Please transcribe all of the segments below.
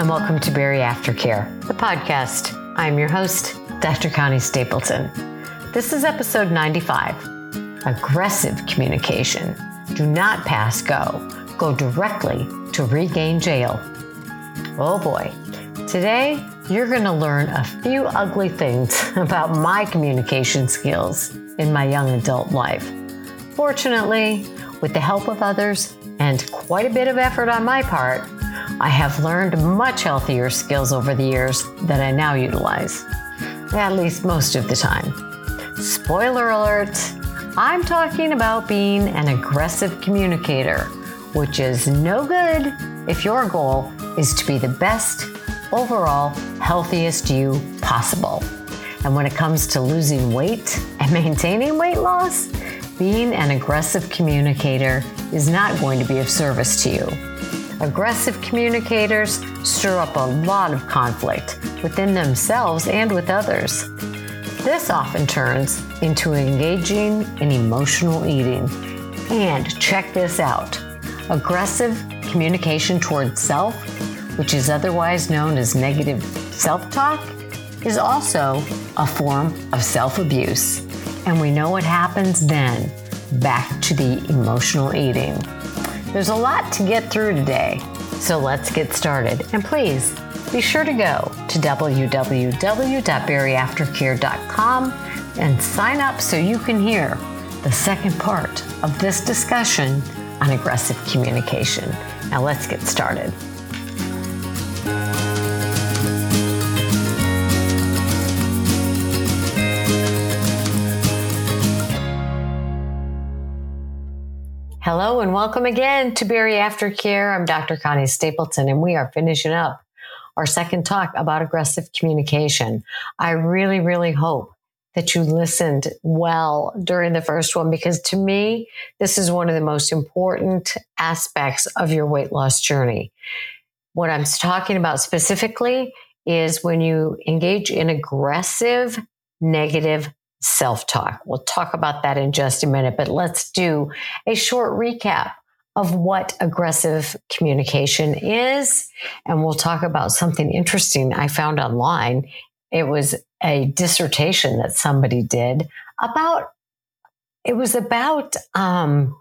and welcome to Bari Aftercare, the podcast. I'm your host, Dr. Connie Stapleton. This is episode 95 Aggressive Communication. Do not pass go, go directly to regain jail. Oh boy, today you're going to learn a few ugly things about my communication skills in my young adult life. Fortunately, with the help of others and quite a bit of effort on my part, I have learned much healthier skills over the years that I now utilize, at least most of the time. Spoiler alert, I'm talking about being an aggressive communicator, which is no good if your goal is to be the best, overall, healthiest you possible. And when it comes to losing weight and maintaining weight loss, being an aggressive communicator is not going to be of service to you. Aggressive communicators stir up a lot of conflict within themselves and with others. This often turns into engaging in emotional eating. And check this out aggressive communication towards self, which is otherwise known as negative self talk, is also a form of self abuse. And we know what happens then back to the emotional eating. There's a lot to get through today, so let's get started. And please be sure to go to www.bariaftercare.com and sign up so you can hear the second part of this discussion on aggressive communication. Now let's get started. Hello and welcome again to Bari Aftercare. I'm Dr. Connie Stapleton and we are finishing up our second talk about aggressive communication. I really, really hope that you listened well during the first one because to me, this is one of the most important aspects of your weight loss journey. What I'm talking about specifically is when you engage in aggressive, negative self talk. We'll talk about that in just a minute, but let's do a short recap of what aggressive communication is. And we'll talk about something interesting I found online. It was a dissertation that somebody did about, it was about um,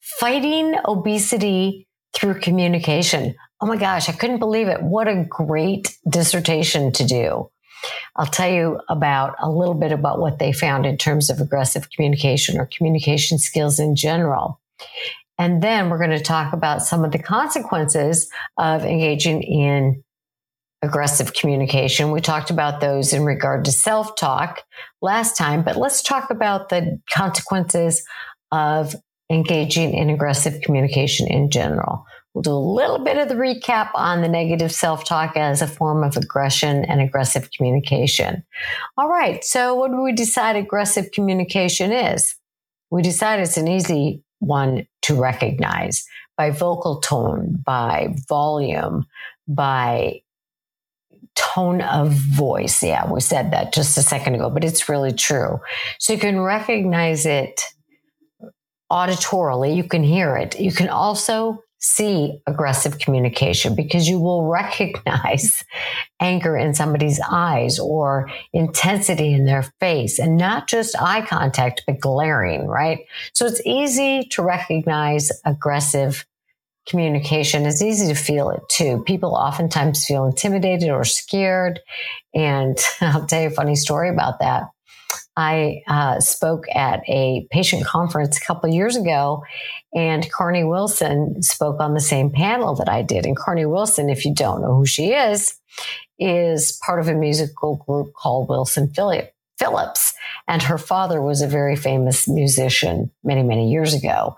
fighting obesity through communication. Oh my gosh, I couldn't believe it. What a great dissertation to do. I'll tell you about a little bit about what they found in terms of aggressive communication or communication skills in general. And then we're going to talk about some of the consequences of engaging in aggressive communication. We talked about those in regard to self talk last time, but let's talk about the consequences of engaging in aggressive communication in general. We'll do a little bit of the recap on the negative self talk as a form of aggression and aggressive communication. All right. So, what do we decide aggressive communication is? We decide it's an easy one to recognize by vocal tone, by volume, by tone of voice. Yeah, we said that just a second ago, but it's really true. So, you can recognize it auditorily, you can hear it. You can also see aggressive communication because you will recognize anger in somebody's eyes or intensity in their face and not just eye contact, but glaring, right? So it's easy to recognize aggressive communication. It's easy to feel it too. People oftentimes feel intimidated or scared. And I'll tell you a funny story about that. I uh, spoke at a patient conference a couple years ago, and Carnie Wilson spoke on the same panel that I did. And Carnie Wilson, if you don't know who she is, is part of a musical group called Wilson Phillips. And her father was a very famous musician many, many years ago.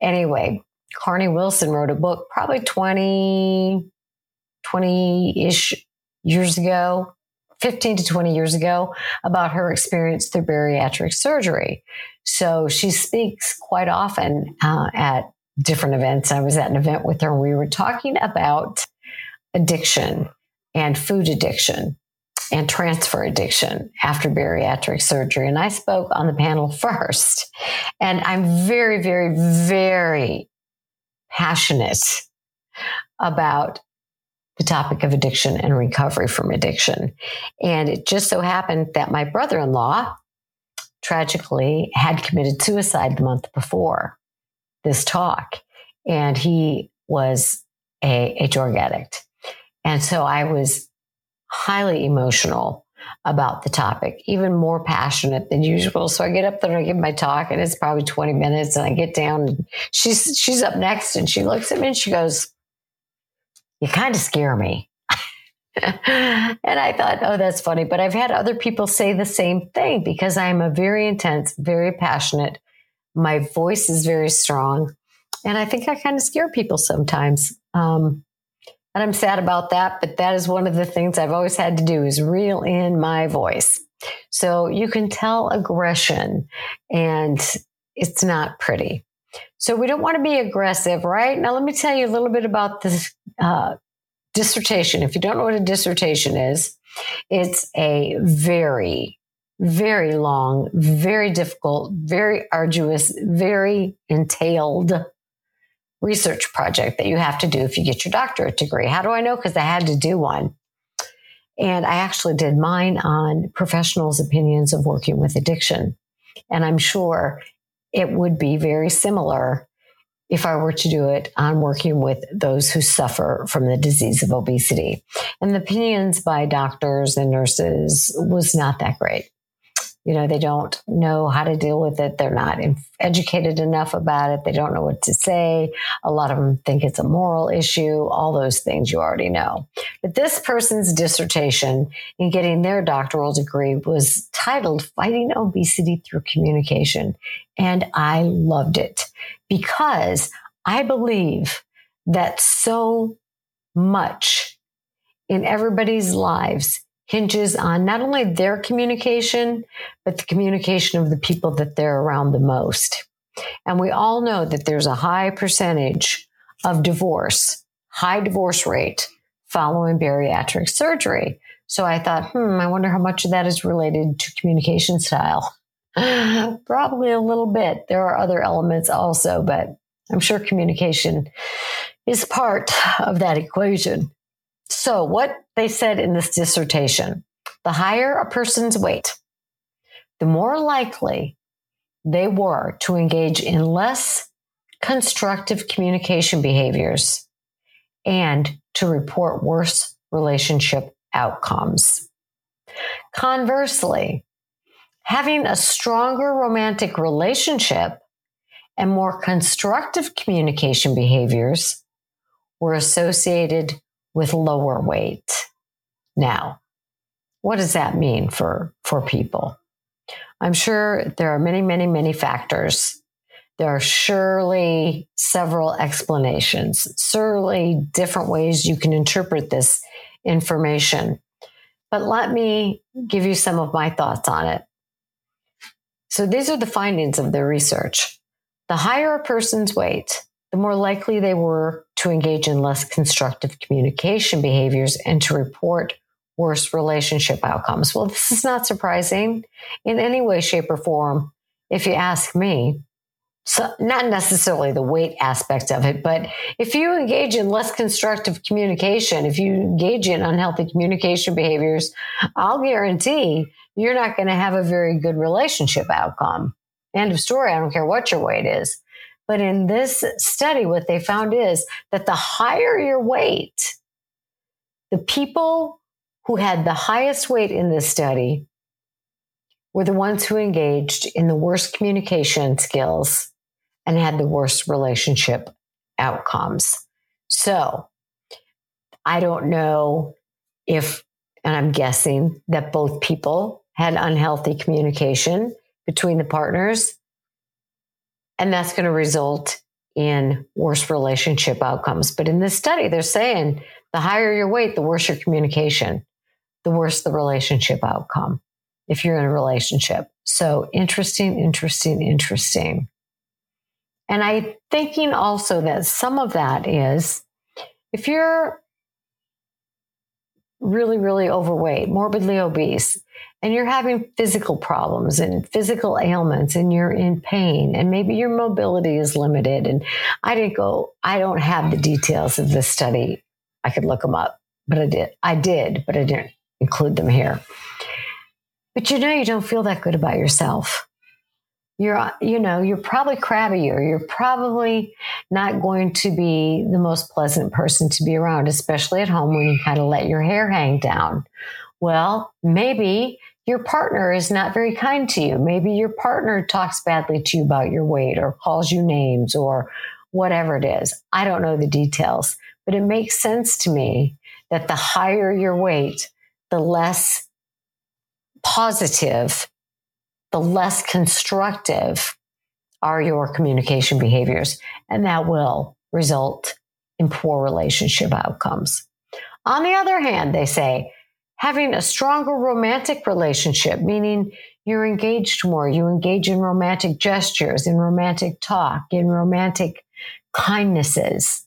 Anyway, Carnie Wilson wrote a book probably 20, 20 ish years ago 15 to 20 years ago about her experience through bariatric surgery. So she speaks quite often uh, at different events. I was at an event with her we were talking about addiction and food addiction and transfer addiction after bariatric surgery. And I spoke on the panel first. And I'm very, very, very passionate about the topic of addiction and recovery from addiction. And it just so happened that my brother in law tragically had committed suicide the month before this talk. And he was a, a drug addict. And so I was highly emotional about the topic, even more passionate than usual. So I get up there and I give my talk and it's probably 20 minutes and I get down she's, she's up next and she looks at me and she goes, you kind of scare me. and I thought, oh, that's funny. But I've had other people say the same thing because I'm a very intense, very passionate. My voice is very strong. And I think I kind of scare people sometimes. Um, and I'm sad about that, but that is one of the things I've always had to do is reel in my voice. So you can tell aggression and it's not pretty. So we don't want to be aggressive, right? Now, let me tell you a little bit about this uh, dissertation. If you don't know what a dissertation is, it's a very, very long, very difficult, very arduous, very entailed research project that you have to do if you get your doctorate degree. How do I know? Because I had to do one. And I actually did mine on professionals' opinions of working with addiction. And I'm sure it would be very similar if I were to do it on working with those who suffer from the disease of obesity. And the opinions by doctors and nurses was not that great you know, they don't know how to deal with it. They're not educated enough about it. They don't know what to say. A lot of them think it's a moral issue, all those things you already know. But this person's dissertation in getting their doctoral degree was titled Fighting Obesity Through Communication. And I loved it because I believe that so much in everybody's lives hinges on not only their communication, but the communication of the people that they're around the most. And we all know that there's a high percentage of divorce, high divorce rate following bariatric surgery. So I thought, hmm, I wonder how much of that is related to communication style. Probably a little bit. There are other elements also, but I'm sure communication is part of that equation. So, what they said in this dissertation the higher a person's weight, the more likely they were to engage in less constructive communication behaviors and to report worse relationship outcomes. Conversely, having a stronger romantic relationship and more constructive communication behaviors were associated with lower weight. Now, what does that mean for, for people? I'm sure there are many, many, many factors. There are surely several explanations, surely different ways you can interpret this information. But let me give you some of my thoughts on it. So these are the findings of the research. The higher a person's weight, the more likely they were to engage in less constructive communication behaviors and to report worse relationship outcomes. Well, this is not surprising in any way, shape, or form, if you ask me. So, not necessarily the weight aspect of it, but if you engage in less constructive communication, if you engage in unhealthy communication behaviors, I'll guarantee you're not going to have a very good relationship outcome. End of story. I don't care what your weight is. But in this study, what they found is that the higher your weight, the people who had the highest weight in this study were the ones who engaged in the worst communication skills and had the worst relationship outcomes. So I don't know if, and I'm guessing that both people had unhealthy communication between the partners and that's going to result in worse relationship outcomes. But in this study, they're saying the higher your weight, the worse your communication, the worse the relationship outcome if you're in a relationship. So interesting, interesting, interesting. And I'm thinking also that some of that is if you're really, really overweight, morbidly obese, and you're having physical problems and physical ailments and you're in pain and maybe your mobility is limited and i didn't go i don't have the details of this study i could look them up but I did. I did, but I didn't include them here. But you know, you don't feel that good about yourself. You're, you know, you're probably crabby or you're probably not going to be the most pleasant person to be around, especially at home when you kind of let your hair hang down. Well, maybe your partner is not very kind to you. Maybe your partner talks badly to you about your weight or calls you names or whatever it is. I don't know the details, but it makes sense to me that the higher your weight, the less positive, the less constructive are your communication behaviors. And that will result in poor relationship outcomes. On the other hand, they say having a stronger romantic relationship, meaning you're engaged more, you engage in romantic gestures, in romantic talk, in romantic kindnesses,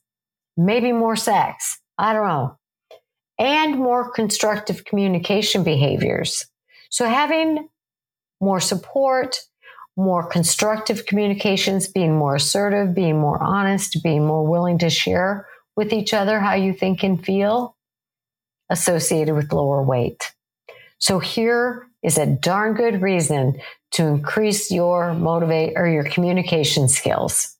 maybe more sex. I don't know. And more constructive communication behaviors. So having more support, more constructive communications, being more assertive, being more honest, being more willing to share with each other how you think and feel associated with lower weight. So here is a darn good reason to increase your motivate or your communication skills.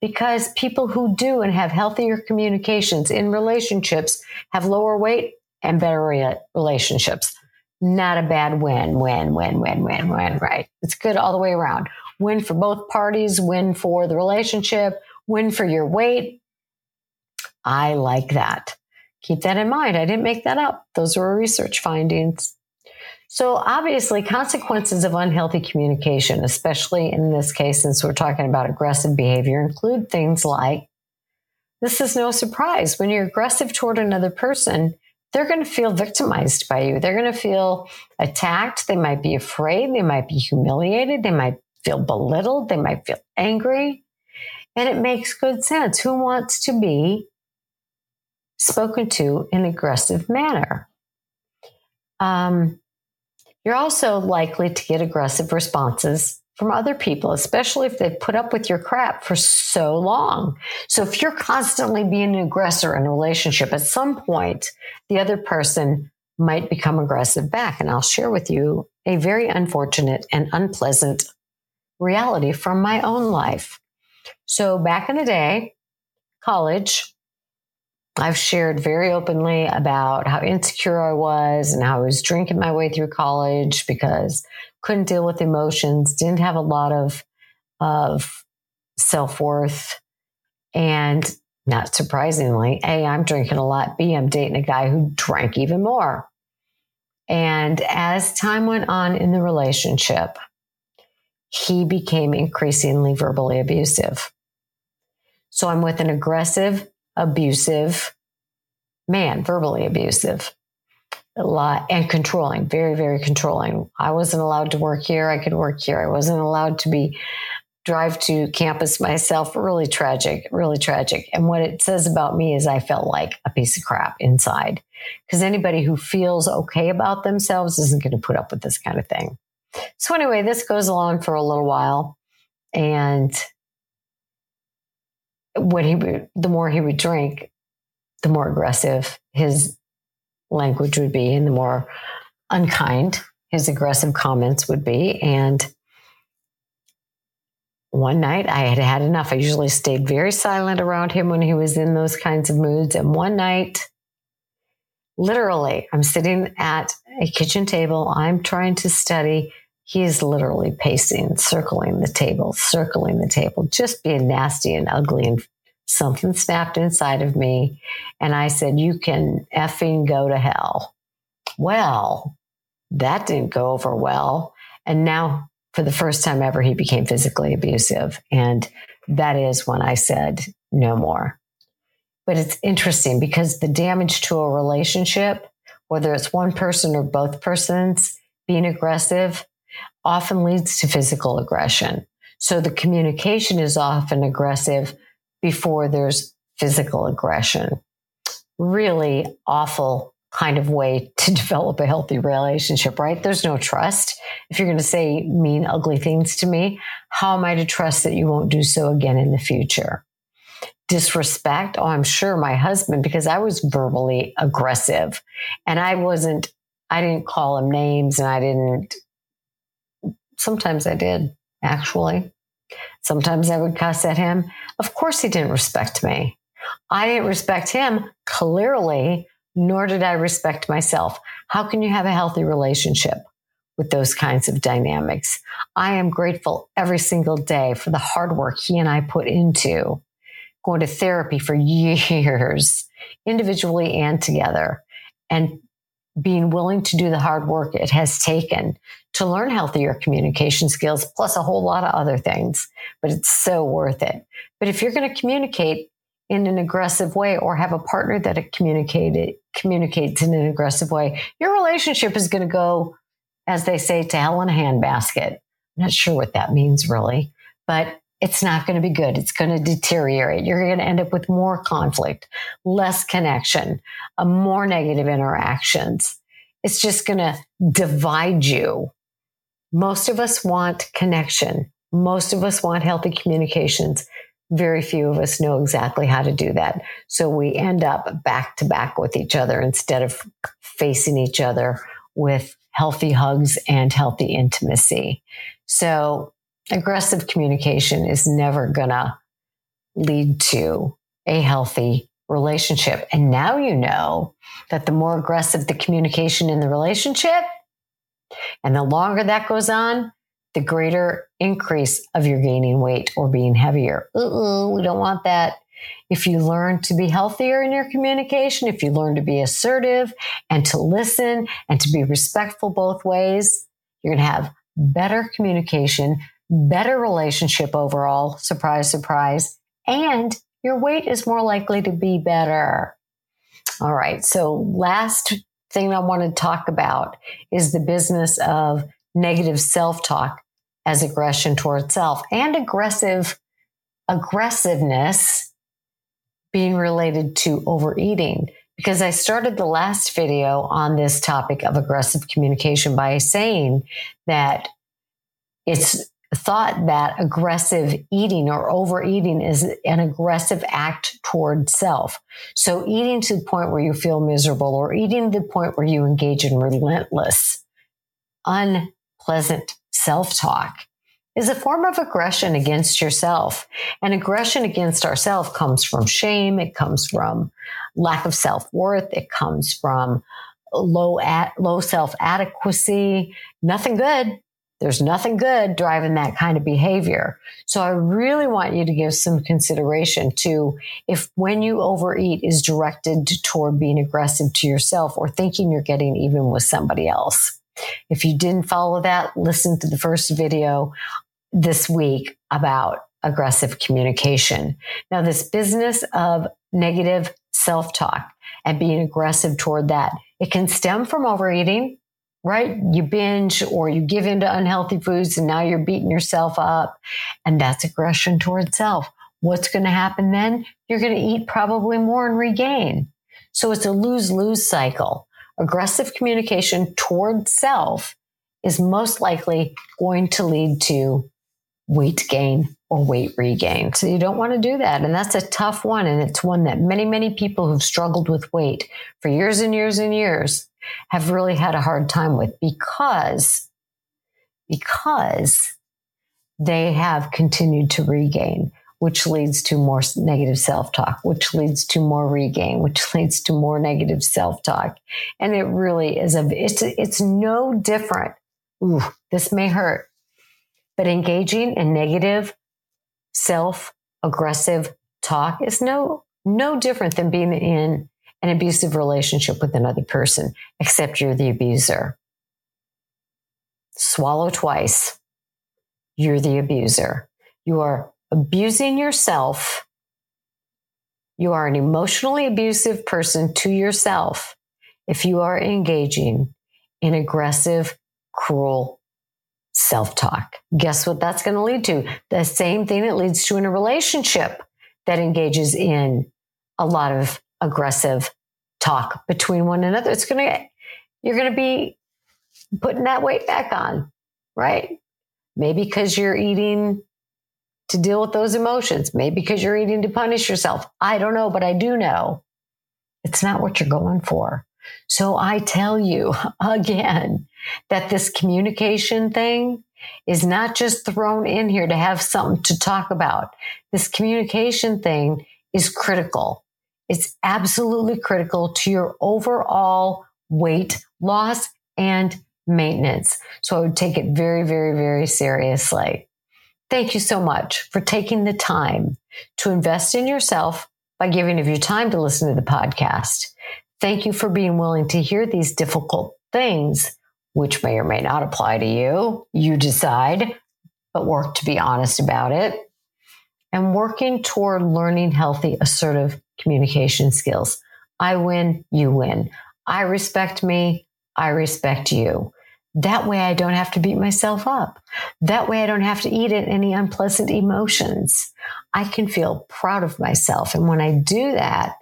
Because people who do and have healthier communications in relationships have lower weight and better relationships. Not a bad win, win, win, win, win, win, right? It's good all the way around. Win for both parties, win for the relationship, win for your weight. I like that keep that in mind. I didn't make that up. Those were research findings. So obviously consequences of unhealthy communication, especially in this case, since we're talking about aggressive behavior, include things like this is no surprise. When you're aggressive toward another person, they're going to feel victimized by you. They're going to feel attacked. They might be afraid. They might be humiliated. They might feel belittled. They might feel angry. And it makes good sense. Who wants to be spoken to in aggressive manner. Um, you're also likely to get aggressive responses from other people, especially if they've put up with your crap for so long. So if you're constantly being an aggressor in a relationship, at some point, the other person might become aggressive back. And I'll share with you a very unfortunate and unpleasant reality from my own life. So back in the day, college, I've shared very openly about how insecure I was and how I was drinking my way through college because couldn't deal with emotions, didn't have a lot of of self-worth and not surprisingly, A, I'm drinking a lot. B, I'm dating a guy who drank even more. And as time went on in the relationship, he became increasingly verbally abusive. So I'm with an aggressive, abusive man, verbally abusive a lot and controlling, very, very controlling. I wasn't allowed to work here. I could work here. I wasn't allowed to be drive to campus myself. Really tragic, really tragic. And what it says about me is I felt like a piece of crap inside because anybody who feels okay about themselves isn't going to put up with this kind of thing. So anyway, this goes along for a little while and when he would, the more he would drink, the more aggressive his language would be and the more unkind his aggressive comments would be. And one night I had had enough. I usually stayed very silent around him when he was in those kinds of moods. And one night, literally, I'm sitting at a kitchen table. I'm trying to study. He is literally pacing, circling the table, circling the table, just being nasty and ugly and something snapped inside of me. And I said, You can effing go to hell. Well, that didn't go over well. And now, for the first time ever, he became physically abusive. And that is when I said, No more. But it's interesting because the damage to a relationship, whether it's one person or both persons being aggressive, often leads to physical aggression. So the communication is often aggressive, before there's physical aggression. Really awful kind of way to develop a healthy relationship, right? There's no trust. If you're going to say mean, ugly things to me, how am I to trust that you won't do so again in the future? disrespect. Oh, I'm sure my husband, because I was verbally aggressive and I wasn't, I didn't call him names and I didn't, sometimes I did actually. Sometimes I would cuss at him. Of course, he didn't respect me. I didn't respect him clearly, nor did I respect myself. How can you have a healthy relationship with those kinds of dynamics? I am grateful every single day for the hard work he and I put into going to therapy for years, individually and together, and being willing to do the hard work it has taken to learn healthier communication skills, plus a whole lot of other things. But it's so worth it. But if you're going to communicate in an aggressive way or have a partner that communicated, communicates in an aggressive way, your relationship is going to go, as they say, to hell in a handbasket. I'm not sure what that means really, but it's not going to be good. It's going to deteriorate. You're going to end up with more conflict, less connection, a more negative interactions. It's just going to divide you. Most of us want connection. Most of us want healthy communications. Very few of us know exactly how to do that. So we end up back to back with each other instead of facing each other with healthy hugs and healthy intimacy. So aggressive communication is never going to lead to a healthy relationship. And now you know that the more aggressive the communication in the relationship and the longer that goes on, the greater increase of your gaining weight or being heavier. Uh-uh, we don't want that. If you learn to be healthier in your communication, if you learn to be assertive and to listen and to be respectful both ways, you're going to have better communication, better relationship overall. Surprise, surprise. And your weight is more likely to be better. All right. So last thing I want to talk about is the business of negative self-talk as aggression towards self and aggressive aggressiveness being related to overeating because I started the last video on this topic of aggressive communication by saying that it's thought that aggressive eating or overeating is an aggressive act toward self. So eating to the point where you feel miserable or eating to the point where you engage in relentless, unpleasant self-talk is a form of aggression against yourself. And aggression against ourself comes from shame. It comes from lack of self-worth. It comes from low at low self adequacy. Nothing good. There's nothing good driving that kind of behavior. So I really want you to give some consideration to if when you overeat is directed toward being aggressive to yourself or thinking you're getting even with somebody else. If you didn't follow that, listen to the first video this week about aggressive communication. Now, this business of negative self talk and being aggressive toward that, it can stem from overeating right? You binge or you give into unhealthy foods and now you're beating yourself up. And that's aggression towards self. What's going to happen then? You're going to eat probably more and regain. So it's a lose lose cycle. Aggressive communication towards self is most likely going to lead to weight gain or weight regain. So you don't want to do that. And that's a tough one. And it's one that many, many people who've struggled with weight for years and years and years have really had a hard time with because, because they have continued to regain, which leads to more negative self-talk, which leads to more regain, which leads to more negative self-talk. And it really is a, it's, it's no different. Ooh, this may hurt, but engaging in negative self aggressive talk is no, no different than being in an abusive relationship with another person, except you're the abuser. Swallow twice. You're the abuser. You are abusing yourself. You are an emotionally abusive person to yourself if you are engaging in aggressive, cruel self talk. Guess what that's going to lead to? The same thing that leads to in a relationship that engages in a lot of aggressive talk between one another. It's going to, you're going to be putting that weight back on, right? Maybe because you're eating to deal with those emotions. Maybe because you're eating to punish yourself. I don't know, but I do know it's not what you're going for. So I tell you again that this communication thing is not just thrown in here to have something to talk about. This communication thing is critical. It's absolutely critical to your overall weight loss and maintenance. So I would take it very, very, very seriously. Thank you so much for taking the time to invest in yourself by giving of your time to listen to the podcast. Thank you for being willing to hear these difficult things, which may or may not apply to you. You decide, but work to be honest about it. And working toward learning healthy, assertive communication skills. I win, you win. I respect me, I respect you. That way I don't have to beat myself up. That way I don't have to eat at any unpleasant emotions. I can feel proud of myself. And when I do that,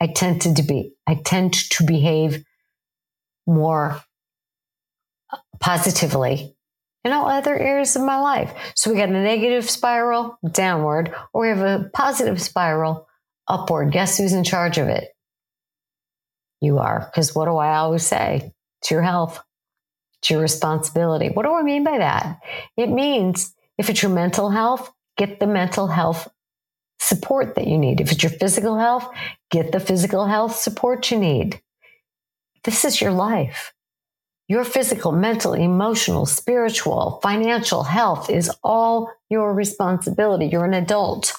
I tend to be, I tend to behave more positively in all other areas of my life. So we got a negative spiral downward, or we have a positive spiral upward. Guess who's in charge of it? You are. Because what do I always say? It's your health. It's your responsibility. What do I mean by that? It means if it's your mental health, get the mental health support that you need. If it's your physical health, get the physical health support you need. This is your life. Your physical, mental, emotional, spiritual, financial health is all your responsibility. You're an adult.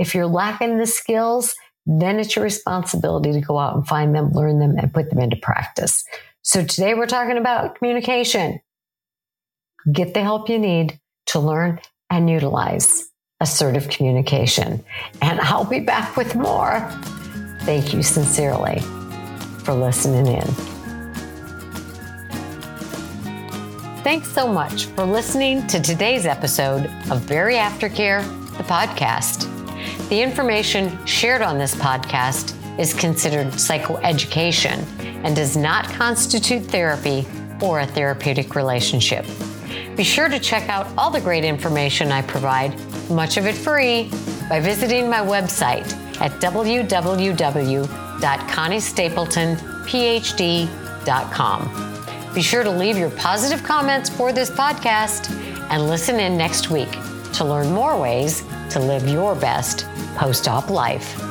If you're lacking the skills, then it's your responsibility to go out and find them, learn them, and put them into practice. So today we're talking about communication. Get the help you need to learn and utilize assertive communication. And I'll be back with more. Thank you sincerely for listening in. Thanks so much for listening to today's episode of Bari Aftercare, the podcast. The information shared on this podcast is considered psychoeducation and does not constitute therapy or a therapeutic relationship. Be sure to check out all the great information I provide, much of it free, by visiting my website at www.conniestapletonphd.com. Be sure to leave your positive comments for this podcast and listen in next week to learn more ways to live your best post op life.